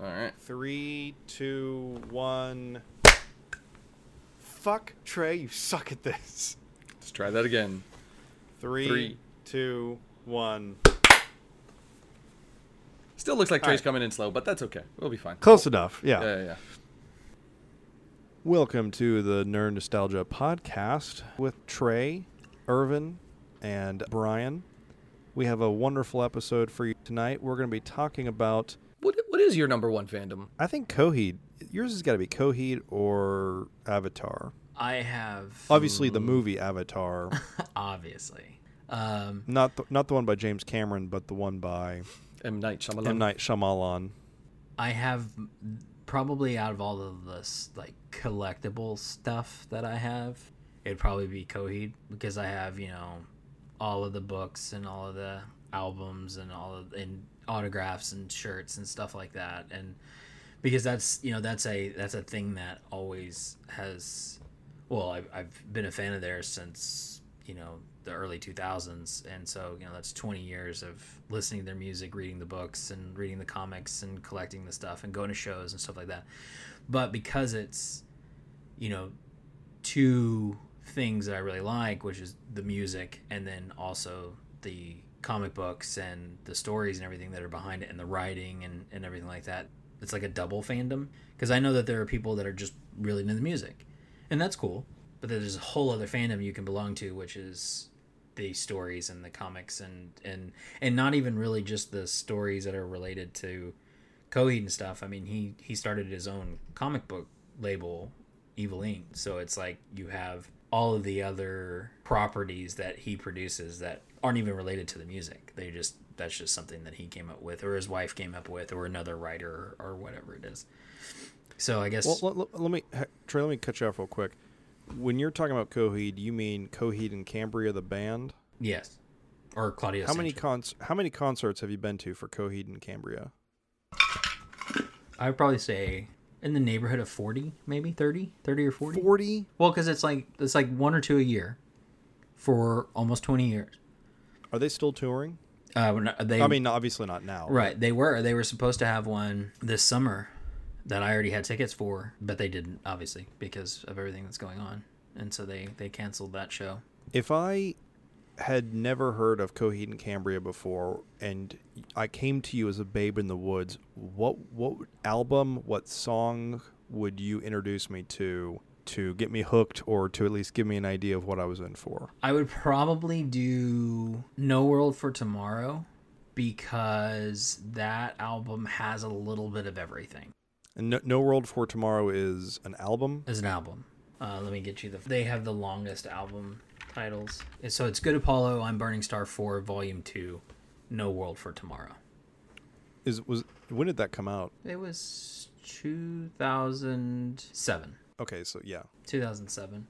All right. Three, two, one. Fuck Trey, you suck at this. Let's try that again. Three, Three. two, one. Still looks like Trey's right. coming in slow, but that's okay. We'll be fine. Close enough. Yeah. Yeah, yeah, yeah. Welcome to the Nerd Nostalgia podcast with Trey, Irvin, and Brian. We have a wonderful episode for you tonight. We're going to be talking about, is your number one fandom? I think Coheed. Yours has got to be Coheed or Avatar. I have Obviously, the movie Avatar, obviously. Um, not the, not the one by James Cameron, but the one by M Night Shyamalan. M Night Shyamalan. I have probably out of all of this like collectible stuff that I have, it'd probably be Coheed because I have you know all of the books and all of the albums and all of and autographs and shirts and stuff like that. And because that's you know that's a that's a thing that always has well I've, I've been a fan of theirs since you know the early 2000s and so you know that's 20 years of listening to their music reading the books and reading the comics and collecting the stuff and going to shows and stuff like that. But because it's you know two things that i really like which is the music and then also the comic books and the stories and everything that are behind it and the writing and, and everything like that it's like a double fandom because i know that there are people that are just really into the music and that's cool but there's a whole other fandom you can belong to which is the stories and the comics and and and not even really just the stories that are related to Coheed and stuff. I mean, he he started his own comic book label, Evil Ink. So it's like you have all of the other properties that he produces that aren't even related to the music. They just that's just something that he came up with, or his wife came up with, or another writer, or whatever it is. So I guess Well, let, let- let me Trey. Let me cut you off real quick. When you're talking about Coheed, you mean Coheed and Cambria, the band? yes, or Claudio. How many cons? How many concerts have you been to for Coheed and Cambria? I would probably say in the neighborhood of 40, maybe 30, 30 or 40. Forty. Well, cuz it's like it's like one or two a year for almost 20 years. Are they still touring? Uh not- they I mean, obviously not now. right, they were they were supposed to have one this summer that I already had tickets for, but they didn't obviously because of everything that's going on. And so they they canceled that show. If I had never heard of Coheed and Cambria before, and I came to you as a babe in the woods, what what album, what song would you introduce me to to get me hooked, or to at least give me an idea of what I was in for? I would probably do No World for Tomorrow because that album has a little bit of everything. And no, no World for Tomorrow is an album. as an album. Uh, let me get you the. They have the longest album titles. So it's Good Apollo, I'm Burning Star 4, Volume 2, No World for Tomorrow. Is was when did that come out? It was 2007. Okay, so yeah, 2007.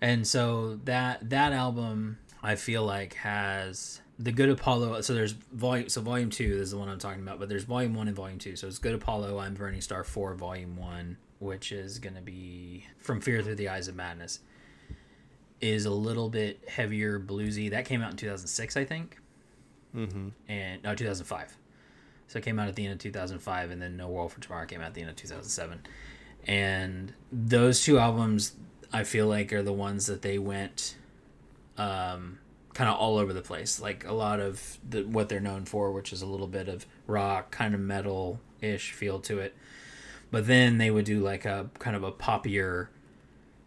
And so that that album I feel like has the Good Apollo. So there's volume. So volume two is the one I'm talking about, but there's volume one and volume two. So it's Good Apollo, I'm Burning Star four, volume one, which is gonna be From Fear Through the Eyes of Madness. Is a little bit heavier bluesy. That came out in 2006, I think, mm-hmm. and no 2005. So it came out at the end of 2005, and then No World for Tomorrow came out at the end of 2007. And those two albums, I feel like, are the ones that they went um, kind of all over the place. Like a lot of the, what they're known for, which is a little bit of rock, kind of metal ish feel to it. But then they would do like a kind of a poppier,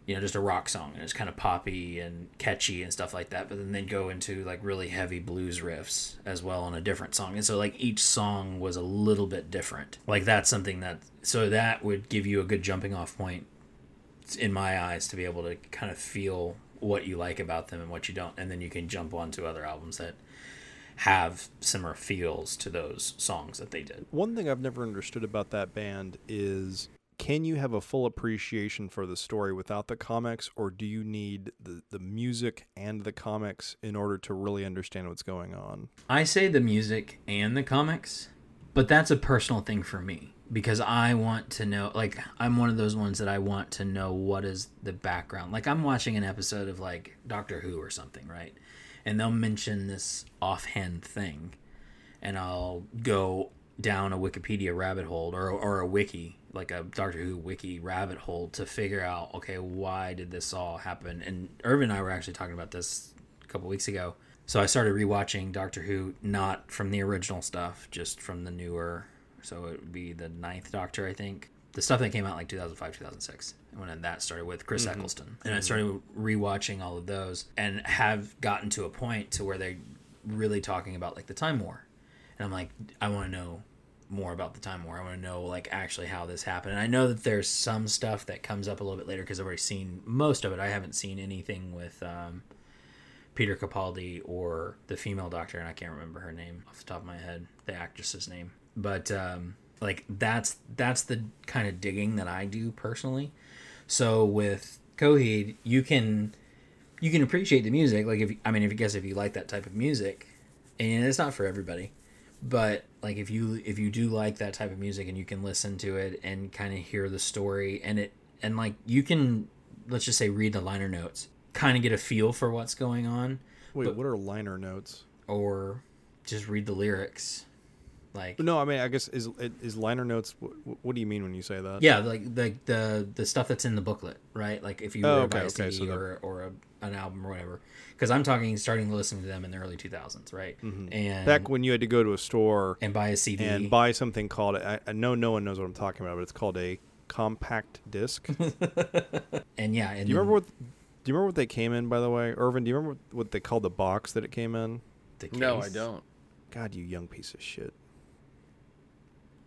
you know, just a rock song, and it's kind of poppy and catchy and stuff like that. But then they'd go into like really heavy blues riffs as well on a different song, and so like each song was a little bit different. Like that's something that so that would give you a good jumping off point in my eyes to be able to kind of feel what you like about them and what you don't, and then you can jump on to other albums that have similar feels to those songs that they did. One thing I've never understood about that band is can you have a full appreciation for the story without the comics, or do you need the, the music and the comics in order to really understand what's going on? I say the music and the comics, but that's a personal thing for me because I want to know like I'm one of those ones that I want to know what is the background. Like I'm watching an episode of like Doctor Who or something, right? And they'll mention this offhand thing and I'll go down a Wikipedia rabbit hole or or a wiki, like a Doctor Who wiki rabbit hole to figure out okay, why did this all happen? And Irvin and I were actually talking about this a couple weeks ago. So I started rewatching Doctor Who, not from the original stuff, just from the newer. So it would be the ninth Doctor, I think. The stuff that came out like 2005, 2006, when that started with Chris mm-hmm. Eccleston. And I mm-hmm. started rewatching all of those and have gotten to a point to where they're really talking about like the Time War. And I'm like, I want to know more about the Time War. I want to know like actually how this happened. And I know that there's some stuff that comes up a little bit later because I've already seen most of it. I haven't seen anything with um, Peter Capaldi or the female doctor, and I can't remember her name off the top of my head, the actress's name. But um, like that's that's the kind of digging that I do personally. So with Coheed, you can you can appreciate the music. Like if I mean, if you guess if you like that type of music, and it's not for everybody, but like if you if you do like that type of music and you can listen to it and kind of hear the story and it and like you can let's just say read the liner notes, kind of get a feel for what's going on, Wait, But- what are liner notes? or just read the lyrics. Like No, I mean, I guess is is liner notes. What, what do you mean when you say that? yeah, like the the the stuff that's in the booklet, right? Like if you Oh, were to okay, buy a okay, CD so or or a, an album or whatever. Because I'm talking starting to listen to them in the early 2000s, right? And Mm-hmm. Back when you had to go to a store and buy a CD. and buy something called I, I know no one knows what I'm talking about, but it's called a compact disc. and yeah, and you remember what? Do you remember what they came in? By the way, Irvin, do you remember what, what they called the box that it came in? the No, I don't. God, you young piece of shit.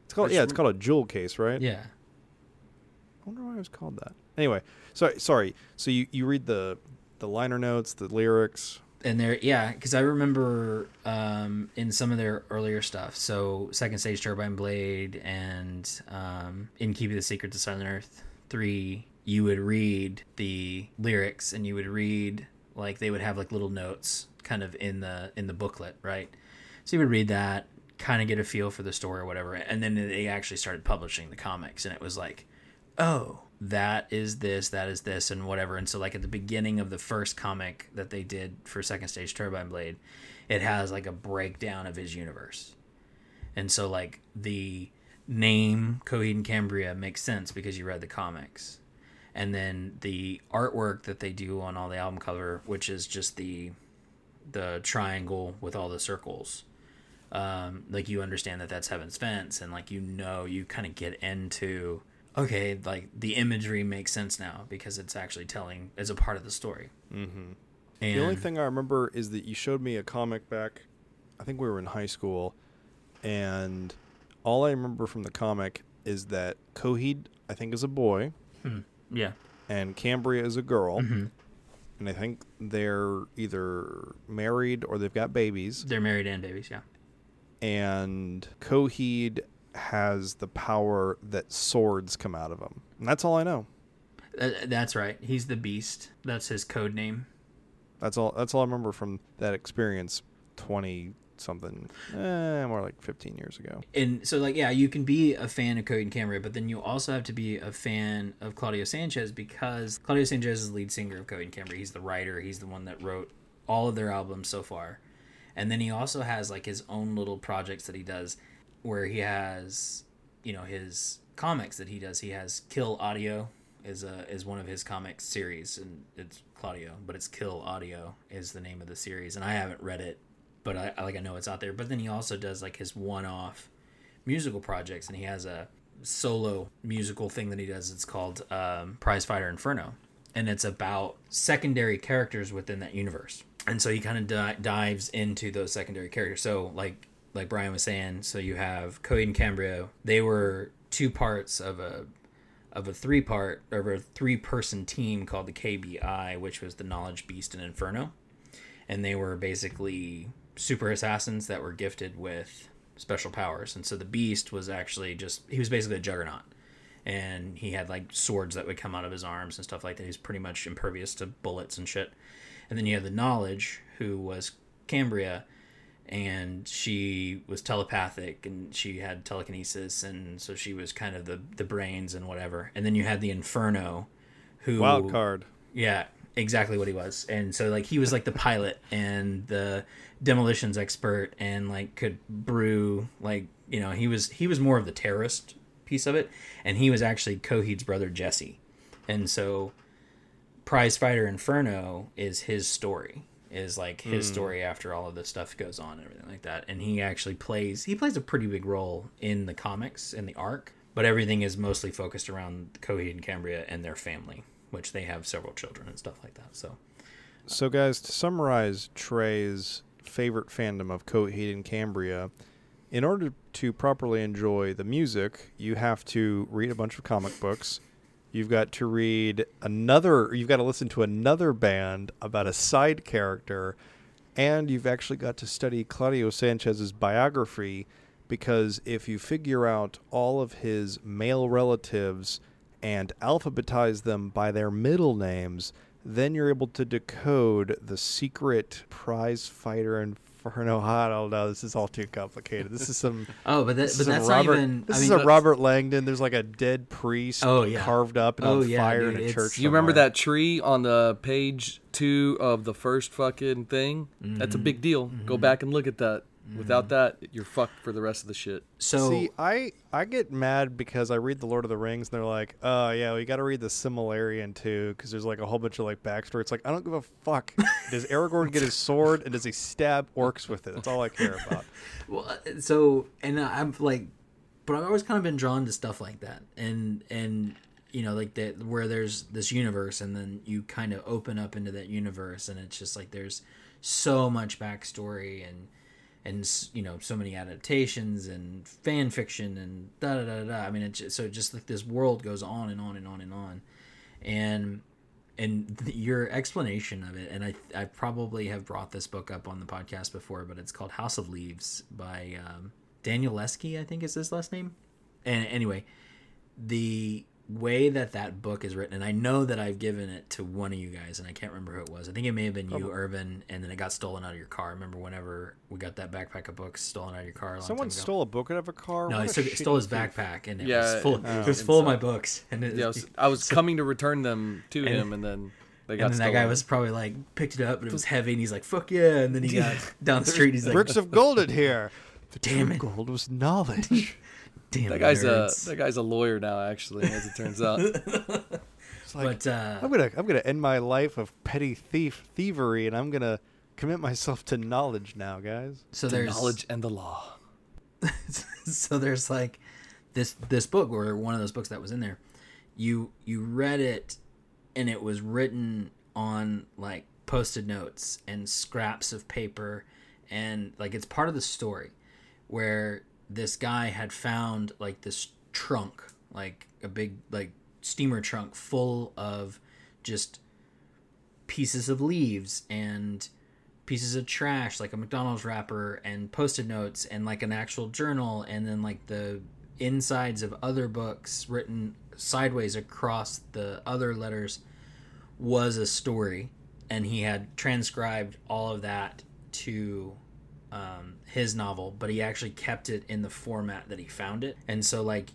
It's called yeah, it's called a jewel case, right? Yeah. I wonder why it was called that. Anyway, sorry, sorry. So you, you read the the liner notes, the lyrics. and there yeah because i remember um, in some of their earlier stuff so second stage turbine blade and um, in keeping the secret to silent earth 3 you would read the lyrics and you would read like they would have like little notes kind of in the in the booklet right so you would read that kind of get a feel for the story or whatever and then they actually started publishing the comics and it was like oh that is this that is this and whatever and so like at the beginning of the first comic that they did for second stage turbine blade it has like a breakdown of his universe. And so like the name coheed and cambria makes sense because you read the comics. And then the artwork that they do on all the album cover which is just the the triangle with all the circles um, like you understand that that's heaven's fence and like you know you kind of get into okay like the imagery makes sense now because it's actually telling as a part of the story Mm-hmm. and The only thing I remember is that you showed me a comic back. I think we were in high school, and all I remember from the comic is that Coheed, I think, is a boy, yeah and Cambria is a girl, Mhm. and I think they're either married or they've got babies. they're married and babies yeah And Coheed has the power that swords come out of him, and that's all I know. Uh, that's right he's the beast that's his code name That's all. That's all I remember from that experience. Twenty something, eh, more like fifteen years ago. and so like yeah you can be a fan of Coheed and Cambria but then you also have to be a fan of Claudio Sanchez because Claudio Sanchez is the lead singer of Coheed and Cambria he's the writer he's the one that wrote all of their albums so far and then he also has like his own little projects that he does where he has you know his comics that he does he has Kill Audio is a is one of his comic series and it's Claudio but it's Kill Audio is the name of the series and I haven't read it but I, like I know it's out there. But then he also does like his one-off musical projects, and he has a solo musical thing that he does. It's called um, Prize Fighter Inferno, and it's about secondary characters within that universe. And so he kind of di- dives into those secondary characters. So like like Brian was saying, so you have Coheed and Cambria. They were two parts of a of a three part or a three person team called the KBI, which was the Knowledge Beast and Inferno and they were basically super assassins that were gifted with special powers. And so the Beast was actually just he was basically a juggernaut. And he had like swords that would come out of his arms and stuff like that. He's pretty much impervious to bullets and shit. And then you had the Knowledge, who was Cambria, and she was telepathic and she had telekinesis, and so she was kind of the the brains and whatever. And then you had the Inferno, who Wild card. yeah, exactly what he was. And so like he was like the pilot and the demolitions expert and like could brew like you know he was he was more of the terrorist piece of it, and he was actually Coheed's brother Jesse, and so Prize Fighter Inferno is his story is like his hmm. story after all of this stuff goes on and everything like that. And he actually plays he plays a pretty big role in the comics in the arc but everything is mostly focused around Coheed and Cambria and their family which they have several children and stuff like that so. So, guys, to summarize Trey's favorite fandom of Coheed and Cambria, in order to properly enjoy the music, you have to read a bunch of comic books. You've got to read another, you've got to listen to another band about a side character, and you've actually got to study Claudio Sanchez's biography because if you figure out all of his male relatives and alphabetize them by their middle names, then you're able to decode the secret prize fighter and inferno. I don't know. This is all too complicated. This is some. oh but that, this but is that's Robert, not even This I is a Robert Langdon. There's like a dead priest Oh, yeah. carved up and Oh, on yeah, fire dude, in a it's- church. You remember that tree on the page two of the first fucking thing? That's a mm-hmm. big deal. Go mm-hmm. back and look at that. Without that, you're fucked for the rest of the shit. so See, I I get mad because I read the Lord of the Rings and they're like, oh yeah, we got to read the Silmarillion too because there's like a whole bunch of like backstory. It's like I don't give a fuck. does Aragorn get his sword and does he stab orcs with it? That's all I care about. Well, uh, so and I'm like, but I've always kind of been drawn to stuff like that, and and you know, like that where there's this universe, and then you kind of open up into that universe, and it's just like there's so much backstory and and you know so many adaptations and fan fiction and da da da da. I mean, just, so just like this world goes on and on and on and on, and and your explanation of it and I, I probably have brought this book up on the podcast before but it's called house of leaves by um, Danielewski i think is his last name and anyway the way that that book is written and i know that i've given it to one of you guys and i can't remember who it was i think it may have been you oh. irvin and then it got stolen out of your car remember whenever we got that backpack of books stolen out of your car a long Someone time ago? stole a book out of a car. no What he a took, shitty stole his backpack and it Yeah, was full it- it oh. was full of my books and it, Yeah, I was, I was coming to return them to And- him, and then they got stolen. and then that guy was probably like picked it up and it was heavy and he's like fuck yeah and then he got down the street he's like Bricks of gold in here. The Damn true it. gold was knowledge. damn that guy's a that guy's a lawyer now, actually, as it turns out. Like but uh I'm gonna I'm gonna end my life of petty thief thievery, and I'm gonna commit myself to knowledge now, guys. so the there's knowledge and the law. so there's like this this book or one of those books that was in there you you read it and it was written on like post-it notes and scraps of paper and like it's part of the story where this guy had found like this trunk like a big like steamer trunk full of just pieces of leaves and pieces of trash like a McDonald's wrapper and post-it notes and like an actual journal and then like the insides of other books written sideways across the other letters was a story. And he had transcribed all of that to um, his novel but he actually kept it in the format that he found it and so like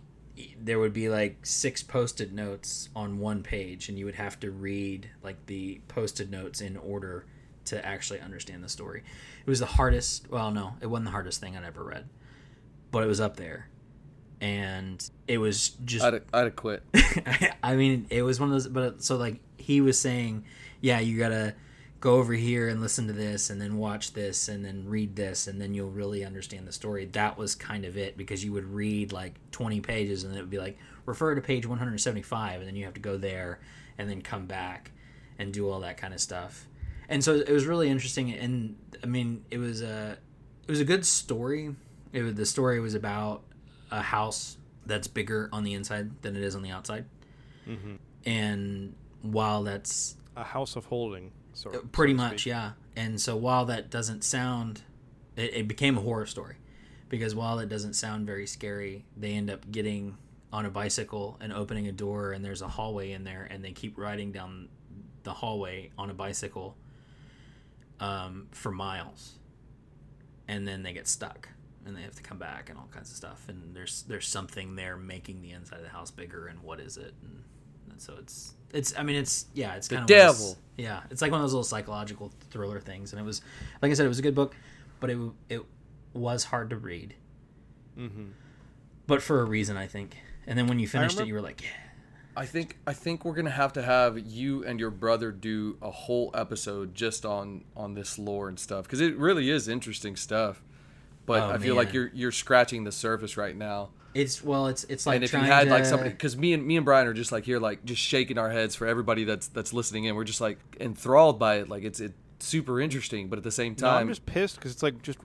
there would be like six post-it notes on one page and you would have to read like the post-it notes in order to actually understand the story it was the hardest well no it wasn't the hardest thing i'd ever read but it was up there and it was just I'd, I'd have quit. I mean, it was one of those. But so like he was saying, yeah, you gotta go over here and listen to this, and then watch this, and then read this, and then you'll really understand the story. That was kind of it because you would read like twenty pages, and it would be like refer to page one hundred seventy-five, and then you have to go there, and then come back and do all that kind of stuff. And so it was really interesting, and I mean, it was a it was a good story. It was, the story was about a house that's bigger on the inside than it is on the outside. Mm-hmm. And while that's A house of holding, sort Uh, pretty so much, speak. yeah. And so while that doesn't sound, it, it became a horror story because while it doesn't sound very scary, they end up getting on a bicycle and opening a door, and there's a hallway in there, and they keep riding down the hallway on a bicycle um, for miles, and then they get stuck and they have to come back and all kinds of stuff. And there's there's something there making the inside of the house bigger, and what is it? And, and so it's it's I mean it's yeah it's kind of devil. yeah, it's like one of those little psychological thriller things, and it was like I said, it was a good book, but it it was hard to read, Mm-hmm. but for a reason, I think. And then when you finished it, you were like, yeah. I think I think we're gonna have to have you and your brother do a whole episode just on on this lore and stuff because it really is interesting stuff. But Oh, I feel like you're you're scratching the surface right now. It's well, it's it's like and if you trying had like somebody, because me and me and Brian are just like here, like just shaking our heads for everybody that's that's listening in. We're just like enthralled by it. Like it's it's super interesting, but at the same No, I'm just pissed because it's like just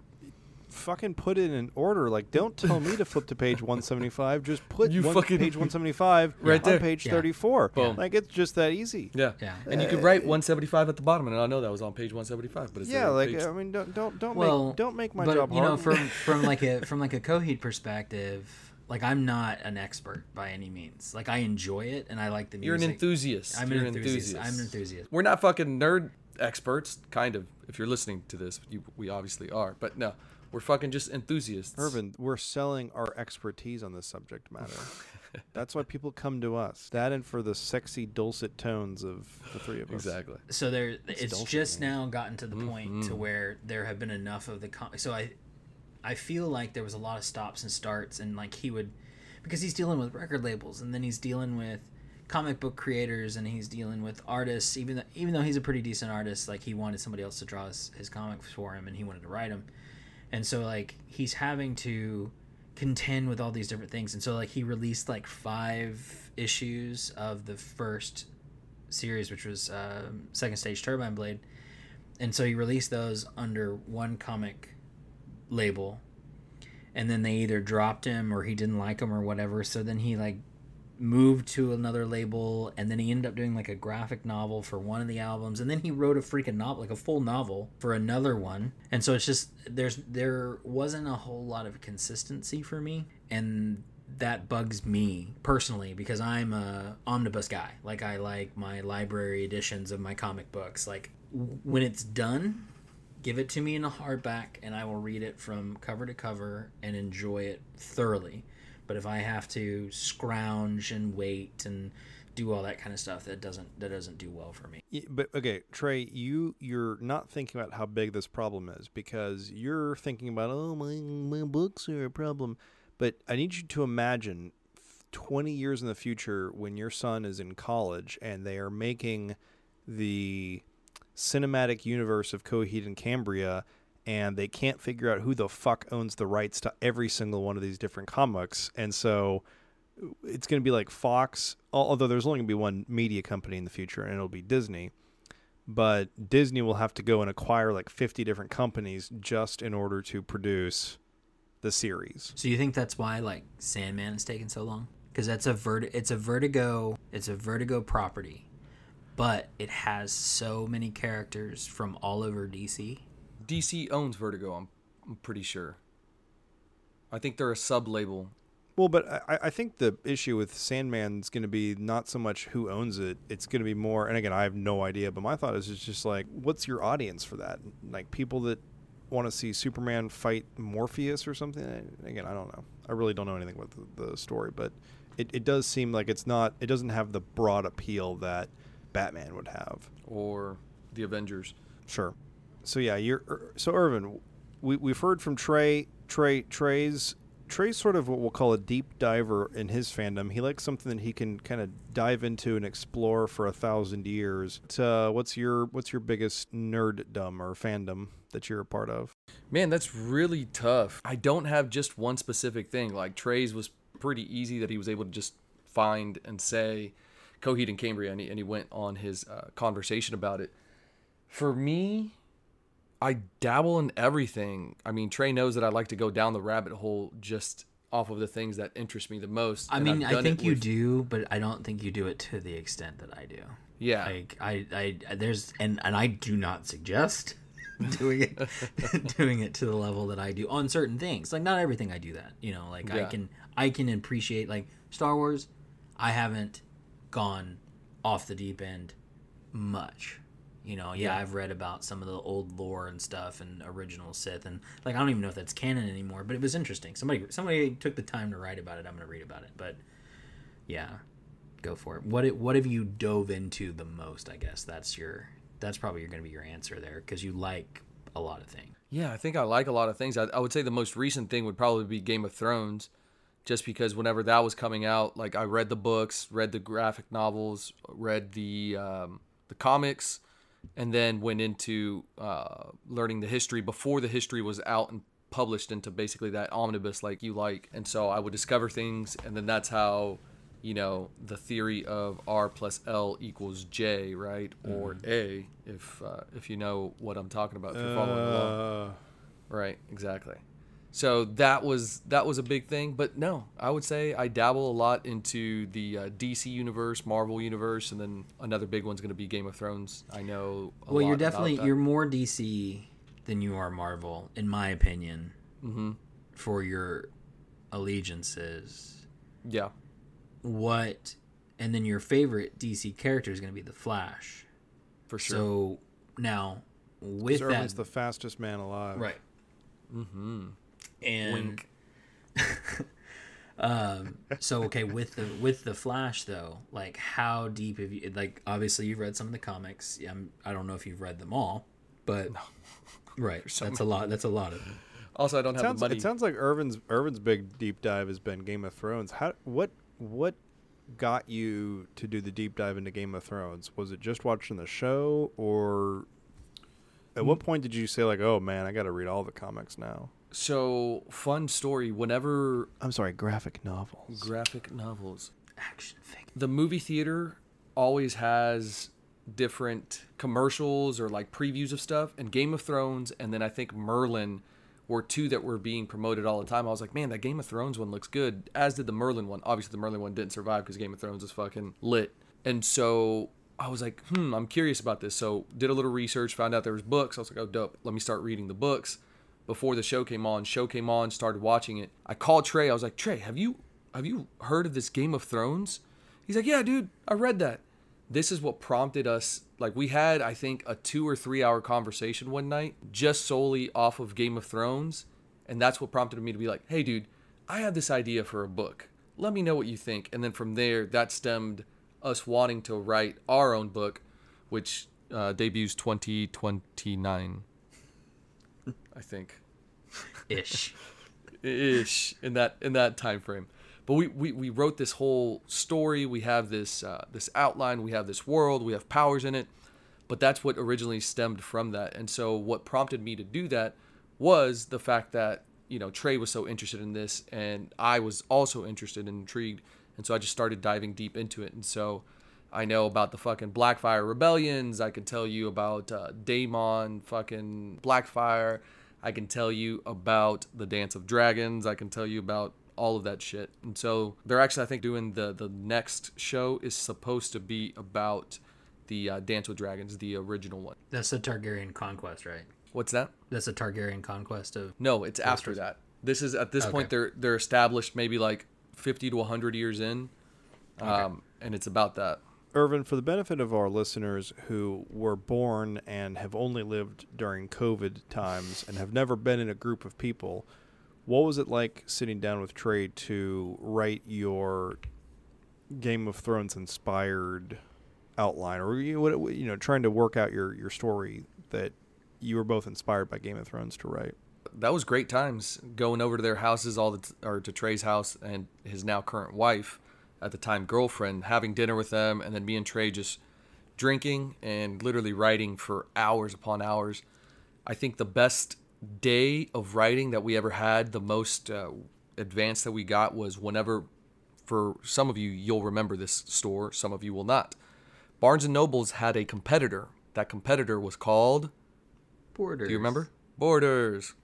fucking put it in order. Like, don't tell me to flip to page 175. Just put You one, fucking- page 175 Right on there. page Yeah. 34. Boom. Like, it's just that easy. yeah, Yeah. And you could uh, write 175 at the bottom, and I know that was on page 175, but it's Yeah, like page- I mean, don't don't don't well, make don't make my but, job you know, from from like a from like a Coheed perspective, like I'm not an expert by any means. Like I enjoy it and I like the music. you're an enthusiast. I'm you're an enthusiast. I'm an enthusiast. We're not fucking nerd experts, kind of. If you're listening to this, you, we obviously are, but no, we're fucking just enthusiasts. Irvin, we're selling our expertise on this subject matter. That's why people come to us. That and for the sexy dulcet tones of the three of us. Exactly. so there it's dulcet, just man. now gotten to the point to mm-hmm. where there have been enough of the com- so i i feel like there was a lot of stops and starts and like he would because he's dealing with record labels and then he's dealing with comic book creators and he's dealing with artists even though, even though he's a pretty decent artist like he wanted somebody else to draw his, his comics for him and he wanted to write them and so like he's having to contend with all these different things and so like he released like five issues of the first series, which was um, Second Stage Turbine Blade, and so he released those under one comic label, and then they either dropped him or he didn't like him or whatever. So then he like moved to another label, and then he ended up doing like a graphic novel for one of the albums, and then he wrote a freaking novel, like a full novel for another one. And so it's just there's there wasn't a whole lot of consistency for me, and that bugs me personally because I'm a omnibus guy. Like I like my library editions of my comic books. Like when it's done, give it to me in a hardback and I will read it from cover to cover and enjoy it thoroughly. But if I have to scrounge and wait and do all that kind of stuff, that doesn't that doesn't do well for me. But okay, Trey, you you're not thinking about how big this problem is because you're thinking about oh my my books are a problem. But I need you to imagine 20 years in the future when your son is in college and they are making the cinematic universe of Coheed and Cambria and they can't figure out who the fuck owns the rights to every single one of these different comics. And so it's going to be like Fox, although there's only going to be one media company in the future, and it'll be Disney. But Disney will have to go and acquire like 50 different companies just in order to produce the series. So you think that's why like Sandman is taking so long? Because that's a vert it's a Vertigo it's a Vertigo property, but it has so many characters from all over DC. DC owns Vertigo. I'm, I'm pretty sure. I think they're a sub label. Well, but I, I think the issue with Sandman is going to be not so much who owns it. It's going to be more, and again, I have no idea, but my thought is it's just like, what's your audience for that? Like people that want to see Superman fight Morpheus or something? Again, I don't know. I really don't know anything about the, the story, but it, it does seem like it's not, it doesn't have the broad appeal that Batman would have. or the Avengers. Sure. So yeah, you're er, so Irvin. We we've heard from Trey. Trey Trey's Trey's sort of what we'll call a deep diver in his fandom. He likes something that he can kind of dive into and explore for a thousand years. Uh, what's your what's your biggest nerddom or fandom that you're a part of? Man, that's really tough. I don't have just one specific thing. Like Trey's was pretty easy that he was able to just find and say Coheed and Cambria, and he, and he went on his uh, conversation about it. For me, I dabble in everything. I mean, Trey knows that I like to go down the rabbit hole just off of the things that interest me the most. I mean, I think you with- do, but I don't think you do it to the extent that I do. Yeah, Like I, I there's and and I do not suggest doing it doing it to the level that I do on certain things. Like not everything I do that. You know, like I can I can appreciate like Star Wars. I haven't gone off the deep end much. You know, yeah, Yeah. I've read about some of the old lore and stuff and original Sith and like I don't even know if that's canon anymore, but it was interesting. Somebody somebody took the time to write about it. I'm going to read about it. But yeah, go for it. What it, what have you dove into the most? I guess that's your that's probably going to be your answer there because you like a lot of things. Yeah, I think I like a lot of things. I, I would say the most recent thing would probably be Game of Thrones, just because whenever that was coming out, like I read the books, read the graphic novels, read the um, the comics, and then went into uh, learning the history before the history was out and published into basically that omnibus like you like. And so I would discover things, and then that's how you know the theory of R plus L equals J, right, or A, if uh, if you know what I'm talking about, if you're following along. Uh, Right, exactly. So that was that was a big thing, but no, I would say I dabble a lot into the uh, DC universe, Marvel universe, and then another big one's going to be Game of Thrones. I know. A well, lot you're about definitely that. you're more DC than you are Marvel, in my opinion. Mm-hmm. For your allegiances, yeah. what, and then your favorite DC character is going to be the Flash. for sure. So now with that, Irvin's the fastest man alive. right? mm-hmm. And Wink. um so okay with the with the flash though like how deep have you like obviously you've read some of the comics I'm, i don't know if you've read them all but right that's a lot that's a lot of them Also, I don't It have sounds, the money. it sounds like Irvin's Irvin's big deep dive has been Game of Thrones. How what what got you to do the deep dive into Game of Thrones? Was it just watching the show, or at what point did you say like, "Oh man, I got to read all the comics now"? So fun story. Whenever I'm sorry, graphic novels. graphic novels, action figure. The movie theater always has different commercials or like previews of stuff and game of thrones and then i think merlin were two that were being promoted all the time. I was like man that game of thrones one looks good as did the merlin one. Obviously the merlin one didn't survive because game of thrones is fucking lit. And so i was like hmm i'm curious about this. So did a little research found out there was books. I was like oh dope. Let me start reading the books before the show came on show came on started watching it i called trey i was like trey have you have you heard of this game of thrones He's like, yeah, dude, I read that. This is what prompted us. Like, we had, I think, a two or three hour conversation one night just solely off of Game of Thrones. And that's what prompted me to be like, hey, dude, I have this idea for a book. Let me know what you think. And then from there, that stemmed us wanting to write our own book, which uh, debuts 2029, I think. Ish. Ish in that in that time frame but we, we we wrote this whole story. We have this uh, this outline. We have this world. We have powers in it. But that's what originally stemmed from that. And so what prompted me to do that was the fact that you know trey was so interested in this and i was also interested and intrigued. And so i just started diving deep into it. And so i know about the fucking Blackfyre rebellions. I can tell you about uh, daemon fucking Blackfyre I can tell you about the Dance of Dragons. I can tell you about all of that shit. And so they're actually, I think, doing the the next show is supposed to be about the uh, Dance with Dragons, the original one. that's the targaryen conquest right What's that? that's the targaryen conquest of No, it's after that. This is at this Okay. point they're they're established maybe like fifty to hundred years in, um, and it's about that. Irvin, for the benefit of our listeners who were born and have only lived during COVID times and have never been in a group of people, what was it like sitting down with Trey to write your Game of Thrones inspired outline, or you what- you know, trying to work out your your story that you were both inspired by Game of Thrones to write? that was great times going over to their houses all the t- or to Trey's house and his now current wife at the time girlfriend having dinner with them and then me and Trey just drinking and literally writing for hours upon hours. I think the best day of writing that we ever had the most uh, advanced that we got was whenever for some of you you'll remember this store some of you will not. Barnes and Nobles had a competitor. That competitor was called borders. Do you remember? Borders.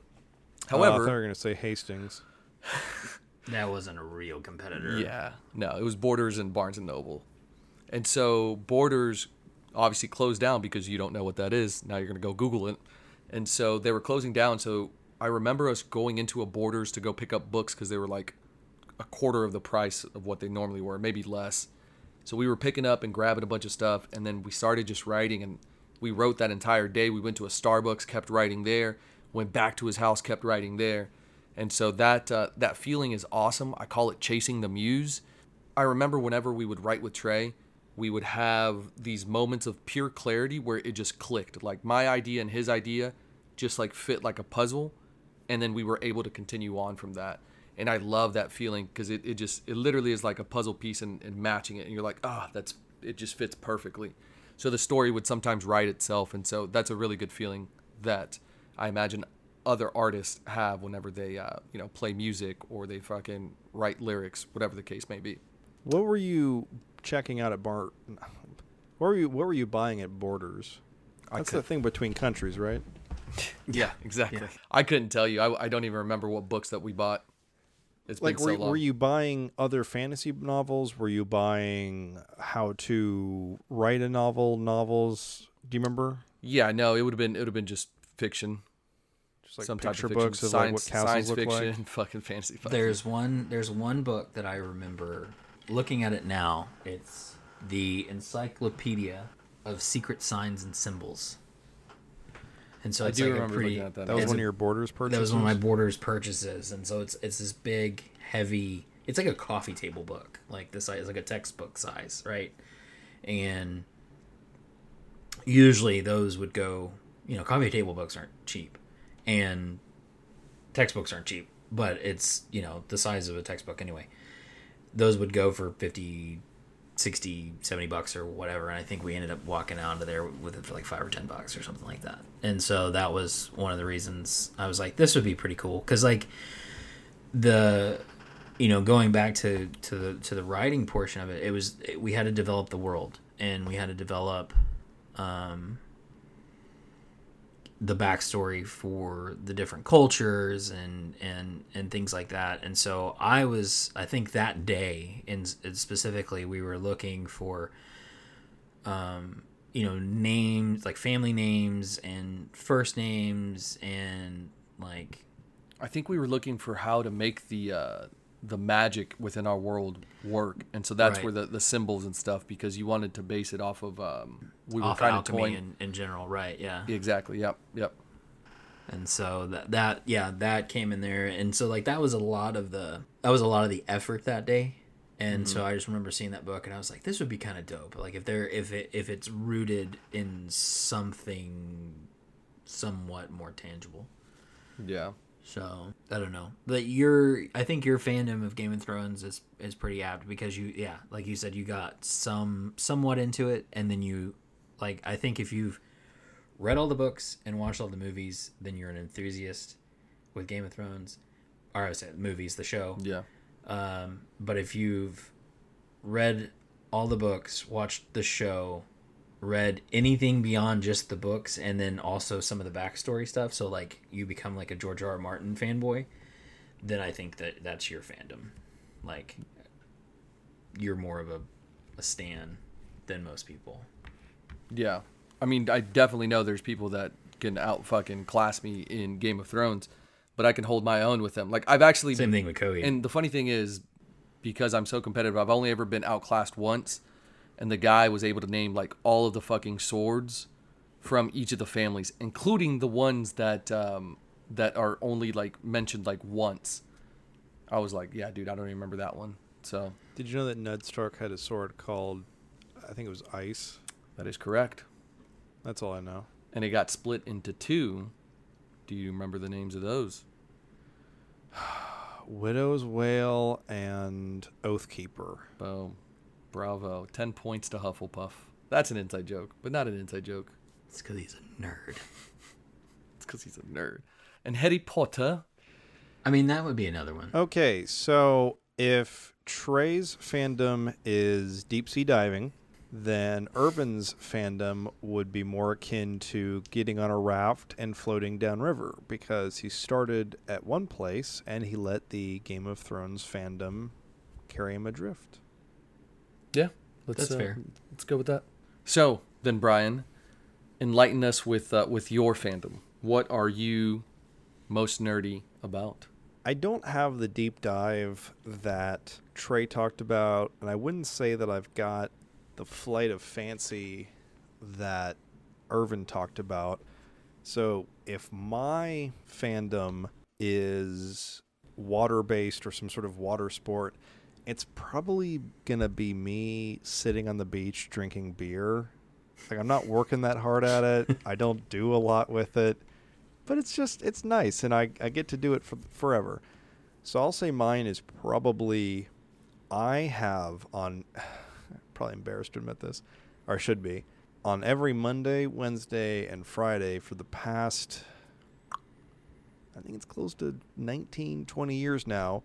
Oh, I thought you were going to say Hastings. that wasn't a real competitor Yeah, no, it was Borders and Barnes and Noble, and so Borders obviously closed down because you don't know what that is. Now you're gonna go Google it, and so they were closing down. So I remember us going into a Borders to go pick up books because they were like a quarter of the price of what they normally were, maybe less. So we were picking up and grabbing a bunch of stuff, and then we started just writing, and we wrote that entire day. We went to a Starbucks, kept writing there. Went back to his house, kept writing there, and so that uh, that feeling is awesome. I call it chasing the muse. I remember whenever we would write with Trey, we would have these moments of pure clarity where it just clicked. Like my idea and his idea just like fit like a puzzle, and then we were able to continue on from that. And I love that feeling because it, it just it literally is like a puzzle piece and, and matching it, and you're like, ah, that's it just fits perfectly. So the story would sometimes write itself, and so that's a really good feeling that I imagine other artists have whenever they uh, you know play music or they fucking write lyrics, whatever the case may be. What were you checking out at Bar? What were you What were you buying at Borders? I That's could- the thing between countries, right? Yeah, exactly. Yeah. I couldn't tell you. I, I don't even remember what books that we bought. It's Like, been were, so long. were you buying other fantasy novels? Were you buying how to write a novel novels? Do you remember? Yeah, no, it would have been it would have been just fiction, Just like some picture type of fiction, books of science, like what castles science look fiction, like. fucking fantasy. Fiction. There's one. There's one book that I remember looking at it now. It's the Encyclopedia of Secret Signs and Symbols. And so I it's do like a remember pretty. looking at that. That was one a- of your Borders purchases. That was one of my Borders purchases, and so it's it's this big, heavy. It's like a coffee table book, like this size, like a textbook size, right? And usually those would go. You know, coffee table books aren't cheap, and textbooks aren't cheap, but it's you know the size of a textbook anyway. Those would go for 50, 60, 70 bucks or whatever, and I think we ended up walking out of there with it for like five or ten bucks or something like that. And so that was one of the reasons I was like, this would be pretty cool because like the you know going back to to the to the writing portion of it, it was we had to develop the world and we had to develop um the backstory for the different cultures and and and things like that. And so i was i think that day in specifically we were looking for um you know names like family names and first names and like I think we were looking for how to make the uh, the magic within our world work, and so that's Right. where the, the symbols and stuff because you wanted to base it off of um, we were off kind of toying. in, in general right yeah Exactly. Yep. Yep. and so that that yeah that came in there and so like that was a lot of the that was a lot of the effort that day and so i just remember seeing that book and i was like this would be kind of dope like if there if it if it's rooted in something somewhat more tangible Yeah. So i don't know but your i think your fandom of game of thrones is is pretty apt because you yeah like you said you got some somewhat into it and then you like i think if you've read all the books and watched all the movies then you're an enthusiast with game of thrones or i said movies the show Yeah. um, but if you've read all the books, watched the show, read anything beyond just the books, and then also some of the backstory stuff, so like you become like a George R. R. Martin fanboy, then I think that that's your fandom. Like you're more of a, a stan than most people. Yeah. I mean, I definitely know there's people that can out fucking class me in Game of Thrones, but I can hold my own with them. Like I've actually Same thing with Coheed. And the funny thing is, because I'm so competitive, I've only ever been outclassed once, and the guy was able to name like all of the fucking swords from each of the families, including the ones that um, that are only like mentioned like once. I was like, yeah, dude, I don't even remember that one. So Did you know that Ned Stark had a sword called, I think it was Ice? that is correct. That's all I know. And it got split into two. Do you remember the names of those? Widow's Wail and Oathkeeper. Boom. Bravo. 10 points to Hufflepuff. That's an inside joke, but not an inside joke. it's because he's a nerd. It's because he's a nerd. And Harry Potter. I mean, that would be another one. Okay, so if Trey's fandom is deep sea diving, then Irvin's fandom would be more akin to getting on a raft and floating downriver because he started at one place and he let the Game of Thrones fandom carry him adrift. Yeah, let's, That's uh, fair. Let's go with that. So then, Brian, enlighten us with uh, with your fandom. What are you most nerdy about? I don't have the deep dive that Trey talked about, and I wouldn't say that I've got the flight of fancy that Irvin talked about. So if my fandom is water based or some sort of water sport, it's probably gonna be me sitting on the beach drinking beer. Like I'm not working that hard at it. I don't do a lot with it but it's just it's nice, and I I get to do it for forever. So I'll say mine is probably I have on probably embarrassed to admit this, or should be on every Monday, Wednesday, and Friday for the past I think it's close to 19, 20 years now.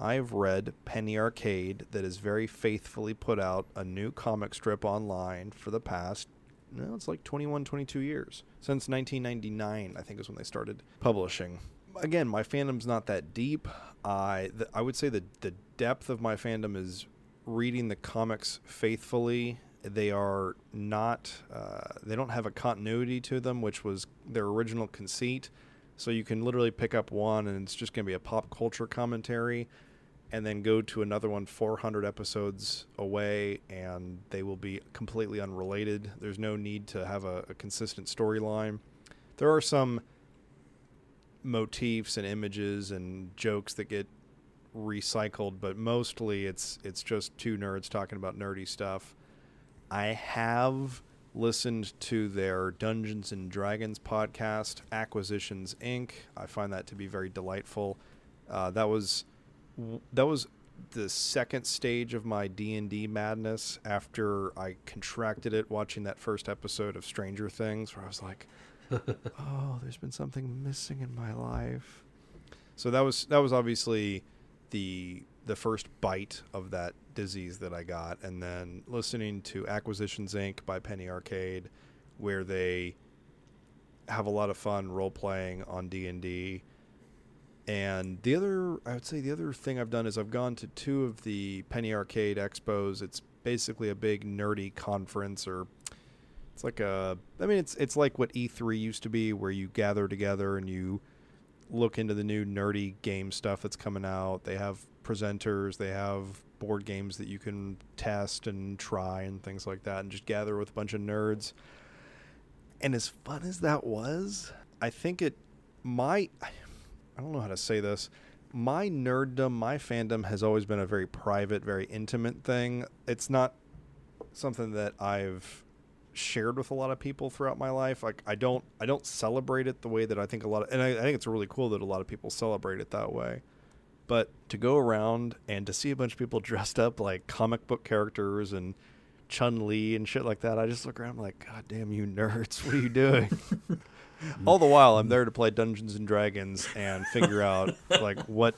I've read Penny Arcade that has very faithfully put out a new comic strip online for the past no, it's like 21, 22 years. Since 1999, I think is when they started publishing. Again, my fandom's not that deep. I th- I would say that the depth of my fandom is reading the comics faithfully. They are not. Uh, they don't have a continuity to them, which was their original conceit. So you can literally pick up one, and it's just going to be a pop culture commentary and then go to another one 400 episodes away and they will be completely unrelated. There's no need to have a, a consistent storyline. There are some motifs and images and jokes that get recycled, but mostly it's it's just two nerds talking about nerdy stuff. I have listened to their Dungeons and Dragons podcast, Acquisitions Inc. I find that to be very delightful. Uh, that was that was the second stage of my D&D madness after I contracted it watching that first episode of Stranger Things where I was like oh there's been something missing in my life. So that was that was obviously the the first bite of that disease that I got and then listening to Acquisitions Inc by Penny Arcade where they have a lot of fun role playing on D&D and the other, I would say, the other thing I've done is I've gone to two of the Penny Arcade expos. It's basically a big nerdy conference, or it's like a. I mean, it's it's like what E3 used to be, where you gather together and you look into the new nerdy game stuff that's coming out. They have presenters, they have board games that you can test and try and things like that, and just gather with a bunch of nerds. And as fun as that was, I think it might I don't know how to say this. My nerddom, my fandom has always been a very private, very intimate thing. It's not something that I've shared with a lot of people throughout my life. Like I don't I don't celebrate it the way that I think a lot of and I, I think it's really cool that a lot of people celebrate it that way. But to go around and to see a bunch of people dressed up like comic book characters and Chun Li and shit like that, I just look around like, God damn you nerds, what are you doing? All the while, I'm there to play Dungeons and Dragons and figure out like what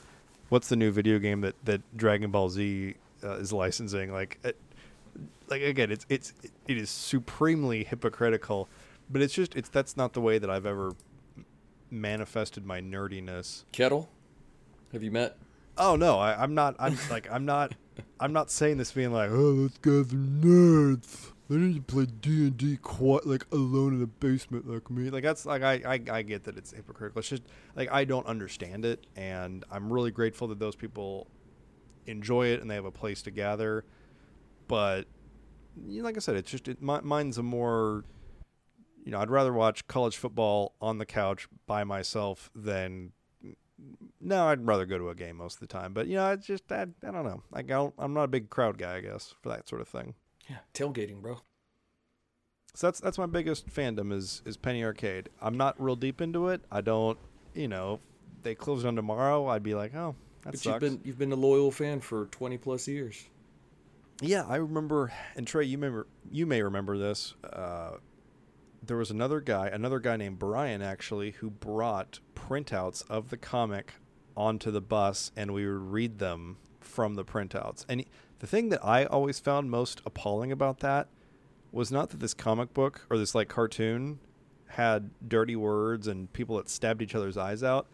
what's the new video game that that Dragon Ball Z uh, is licensing. Like, it, like again, it's it's it is supremely hypocritical, but it's just it's that's not the way that I've ever manifested my nerdiness. Kettle, have you met? Oh no, I, I'm not. I'm like I'm not. I'm not saying this being like, oh, those guys are nerds. They need to play D and D quite like alone in the basement like me. Like that's like I, I I get that it's hypocritical. It's just like I don't understand it, and I'm really grateful that those people enjoy it and they have a place to gather. But you know, like I said, it's just it, my, mine's a more you know I'd rather watch college football on the couch by myself than no, I'd rather go to a game most of the time. But you know, it's just I, I don't know. Like I don't, I'm not a big crowd guy, I guess, for that sort of thing. Yeah, tailgating, bro. So that's that's my biggest fandom is is Penny Arcade. I'm not real deep into it. I don't, you know, they close on tomorrow. I'd be like, oh, that but sucks. you've been you've been a loyal fan for twenty plus years. Yeah, I remember. And Trey, you remember you may remember this. Uh, there was another guy, another guy named Brian actually, who brought printouts of the comic onto the bus, and we would read them from the printouts. And he, the thing that I always found most appalling about that was not that this comic book or this like cartoon had dirty words and people that stabbed each other's eyes out.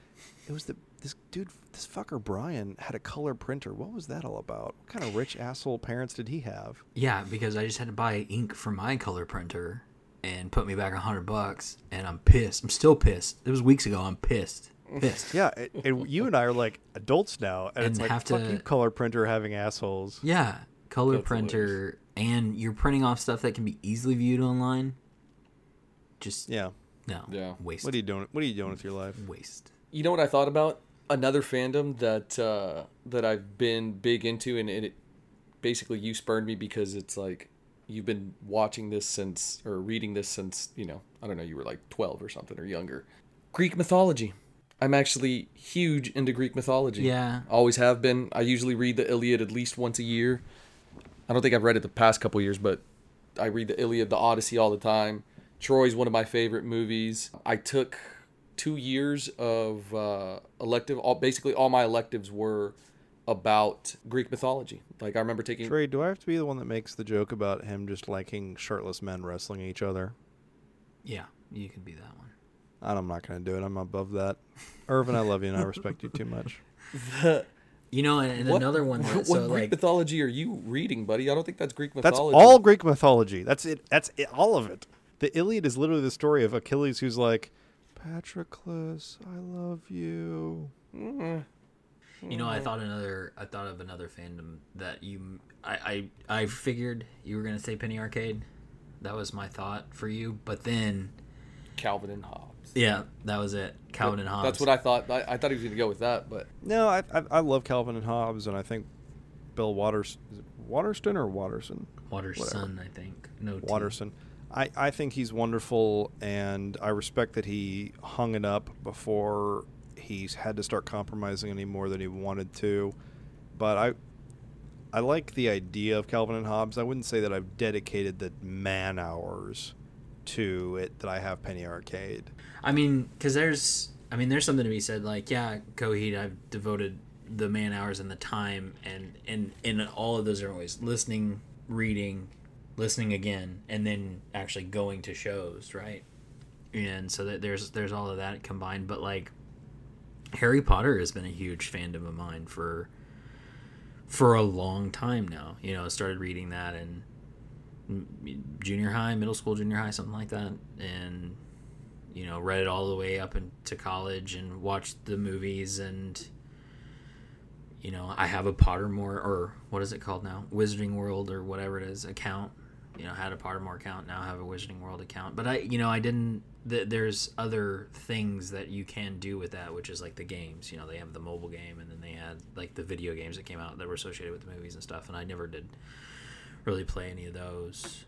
It was that this dude, this fucker Brian, had a color printer. What was that all about? What kind of rich asshole parents did he have? Yeah, because I just had to buy ink for my color printer and put me back a hundred bucks, and I'm pissed. I'm still pissed. It was weeks ago. I'm pissed. Pissed. Yeah, and, and you and I are like adults now, and, And it's like have fuck to- you, color printer having assholes. Yeah, color That's printer, and you're printing off stuff that can be easily viewed online. Just Yeah. no. Yeah. Waste. What are you doing? What are you doing with your life? Waste. You know what I thought about? Another fandom that uh, that I've been big into, and it basically you spurned me because it's like you've been watching this since or reading this since you know I don't know you were like twelve or something or younger. Greek mythology. I'm actually huge into Greek mythology. Yeah. Always have been. I usually read the Iliad at least once a year. I don't think I've read it the past couple years, but I read the Iliad, the Odyssey all the time. Troy's one of my favorite movies. I took two years of uh, elective. All basically all my electives were about Greek mythology. Like I remember taking. Trey, do I have to be the one that makes the joke about him just liking shirtless men wrestling each other? Yeah, you can be that one. I'm not going to do it. I'm above that. Irvin, I love you and I respect you too much. You know, and, and What- another one. What, so Greek like, mythology are you reading, buddy? I don't think that's Greek mythology. That's all Greek mythology. That's it. That's it, all of it. The Iliad is literally the story of Achilles who's like, Patroclus, I love you. Mm. You know, I thought another. I thought of another fandom that you. I I, I figured you were gonna say Penny Arcade. That was my thought for you, but then Calvin and Hobbes. Yeah, that was it. Calvin and Hobbes. That's what I thought. I, I thought he was going to go with that, but No, I, I I love Calvin and Hobbes, and I think Bill Waters, is it Waterston or Waterson. Waterson, I think. No T. Watterson. I, I think he's wonderful, and I respect that he hung it up before he's had to start compromising any more than he wanted to. But I I like the idea of Calvin and Hobbes. I wouldn't say that I've dedicated the man hours to it that I have Penny Arcade. I mean, because there's, I mean, there's something to be said. Like, yeah, Coheed, I've devoted the man hours and the time, and and and all of those are always listening, reading, listening again, and then actually going to shows, right? And so that there's there's all of that combined. But like, Harry Potter has been a huge fandom of mine for for a long time now. You know, I started reading that in mm, junior high, middle school, junior high, something like that, and you know, read it all the way up into college and watched the movies and you know, I have a Pottermore or what is it called now? Wizarding World or whatever it is account. You know, had a Pottermore account, now have a Wizarding World account. But I, you know, I didn't th- there's other things that you can do with that, which is like the games. You know, they have the mobile game and then they had like the video games that came out that were associated with the movies and stuff, and I never did really play any of those.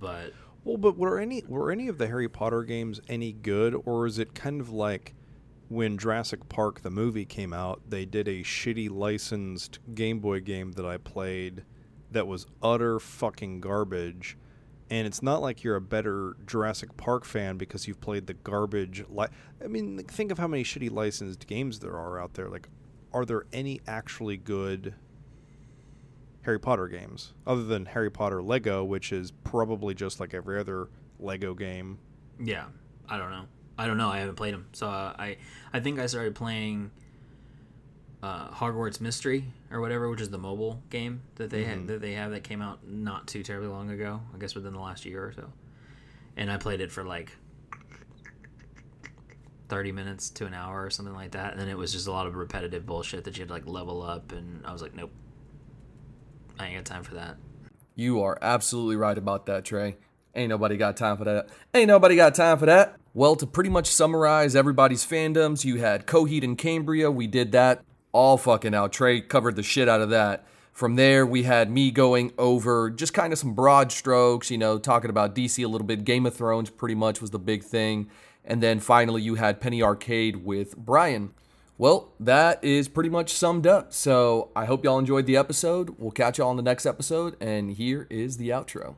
But Well, but were any were any of the Harry Potter games any good, or is it kind of like when Jurassic Park the movie came out, they did a shitty licensed Game Boy game that I played that was utter fucking garbage. And it's not like you're a better Jurassic Park fan because you've played the garbage. Li- I mean, think of how many shitty licensed games there are out there. Like, are there any actually good Harry Potter games other than Harry Potter Lego, which is probably just like every other Lego game. Yeah, I don't know. I don't know. I haven't played them, so uh, I I think I started playing uh, Hogwarts Mystery or whatever, which is the mobile game that they had, that they have that came out not too terribly long ago. I guess within the last year or so, and I played it for like thirty minutes to an hour or something like that, and then it was just a lot of repetitive bullshit that you had to like level up, and I was like, nope, I ain't got time for that. You are absolutely right about that, Trey. Ain't nobody got time for that. Ain't nobody got time for that. Well, to pretty much summarize everybody's fandoms, you had Coheed and Cambria. We did that all fucking out. Trey covered the shit out of that. From there, we had me going over just kind of some broad strokes, you know, talking about DC a little bit. Game of Thrones pretty much was the big thing. And then finally, you had Penny Arcade with Brian. Well, that is pretty much summed up. So I hope y'all enjoyed the episode. We'll catch y'all on the next episode. And here is the outro.